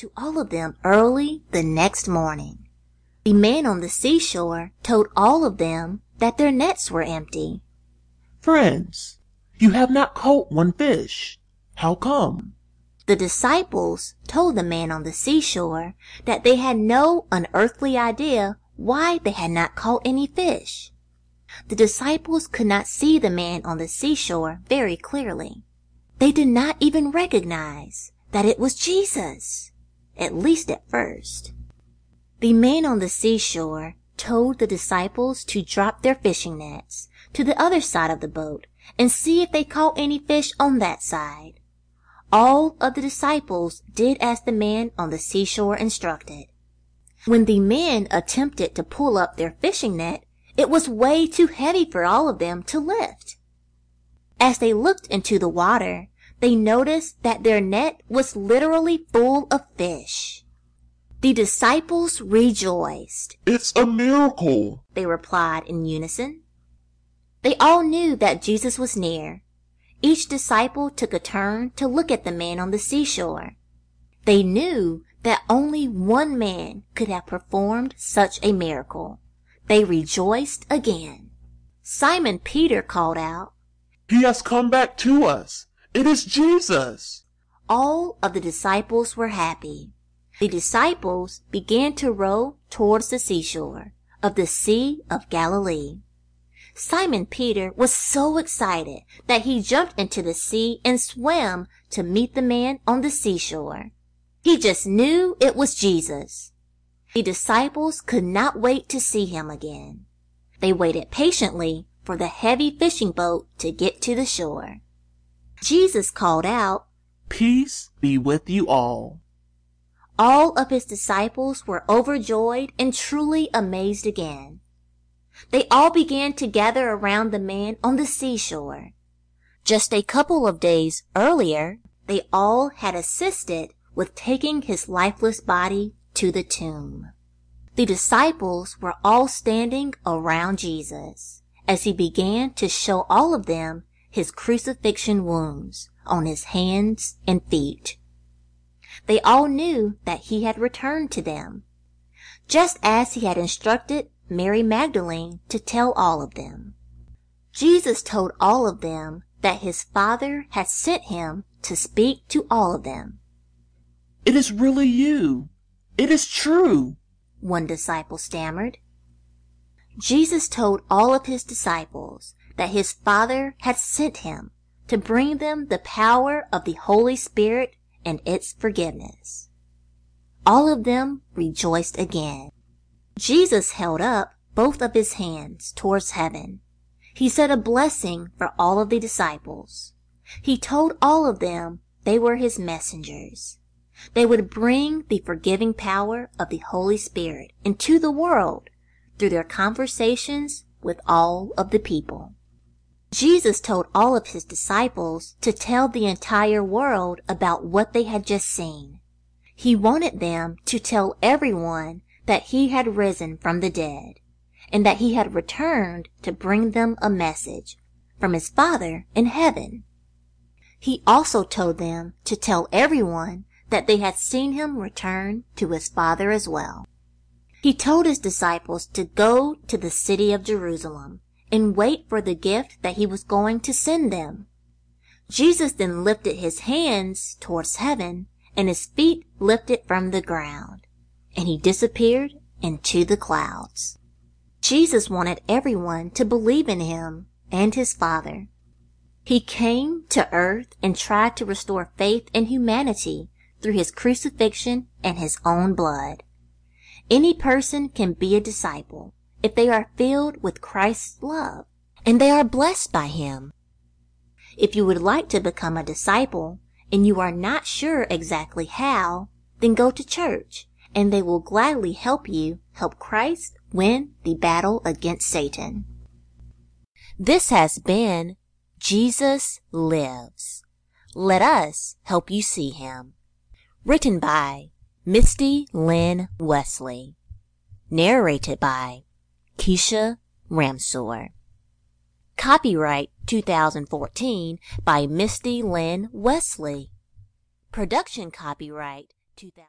to all of them early the next morning. The man on the seashore told all of them that their nets were empty. Friends, you have not caught one fish. How come? The disciples told the man on the seashore that they had no unearthly idea why they had not caught any fish. The disciples could not see the man on the seashore very clearly. They did not even recognize that it was Jesus, at least at first. The man on the seashore told the disciples to drop their fishing nets to the other side of the boat and see if they caught any fish on that side. All of the disciples did as the man on the seashore instructed. When the men attempted to pull up their fishing net, it was way too heavy for all of them to lift. As they looked into the water, they noticed that their net was literally full of fish. The disciples rejoiced. It's a miracle, they replied in unison. They all knew that Jesus was near. Each disciple took a turn to look at the man on the seashore. They knew that only one man could have performed such a miracle. They rejoiced again. Simon Peter called out, He has come back to us. It is Jesus. All of the disciples were happy. The disciples began to row towards the seashore of the Sea of Galilee. Simon Peter was so excited that he jumped into the sea and swam to meet the man on the seashore. He just knew it was Jesus. The disciples could not wait to see him again. They waited patiently for the heavy fishing boat to get to the shore. Jesus called out, Peace be with you all. All of his disciples were overjoyed and truly amazed again. They all began to gather around the man on the seashore. Just a couple of days earlier, they all had assisted with taking his lifeless body to the tomb. The disciples were all standing around Jesus as he began to show all of them his crucifixion wounds on his hands and feet. They all knew that he had returned to them, just as he had instructed Mary Magdalene to tell all of them. Jesus told all of them that his Father had sent him to speak to all of them. It is really you. It is true, one disciple stammered. Jesus told all of his disciples that his Father had sent him to bring them the power of the Holy Spirit and its forgiveness. All of them rejoiced again. Jesus held up both of his hands towards heaven. He said a blessing for all of the disciples. He told all of them they were his messengers. They would bring the forgiving power of the Holy Spirit into the world through their conversations with all of the people. Jesus told all of his disciples to tell the entire world about what they had just seen. He wanted them to tell everyone that he had risen from the dead and that he had returned to bring them a message from his Father in heaven. He also told them to tell everyone that they had seen him return to his Father as well. He told his disciples to go to the city of Jerusalem and wait for the gift that he was going to send them. Jesus then lifted his hands towards heaven and his feet lifted from the ground, and he disappeared into the clouds. Jesus wanted everyone to believe in him and his Father. He came to earth and tried to restore faith in humanity through his crucifixion and his own blood. Any person can be a disciple if they are filled with Christ's love and they are blessed by him. If you would like to become a disciple and you are not sure exactly how, then go to church and they will gladly help you help Christ win the battle against Satan. This has been Jesus Lives. Let us help you see him. Written by Misty Lynn Wesley. Narrated by Keshia Ramseur. Copyright 2014 by Misty Lynn Wesley. Production copyright 2000.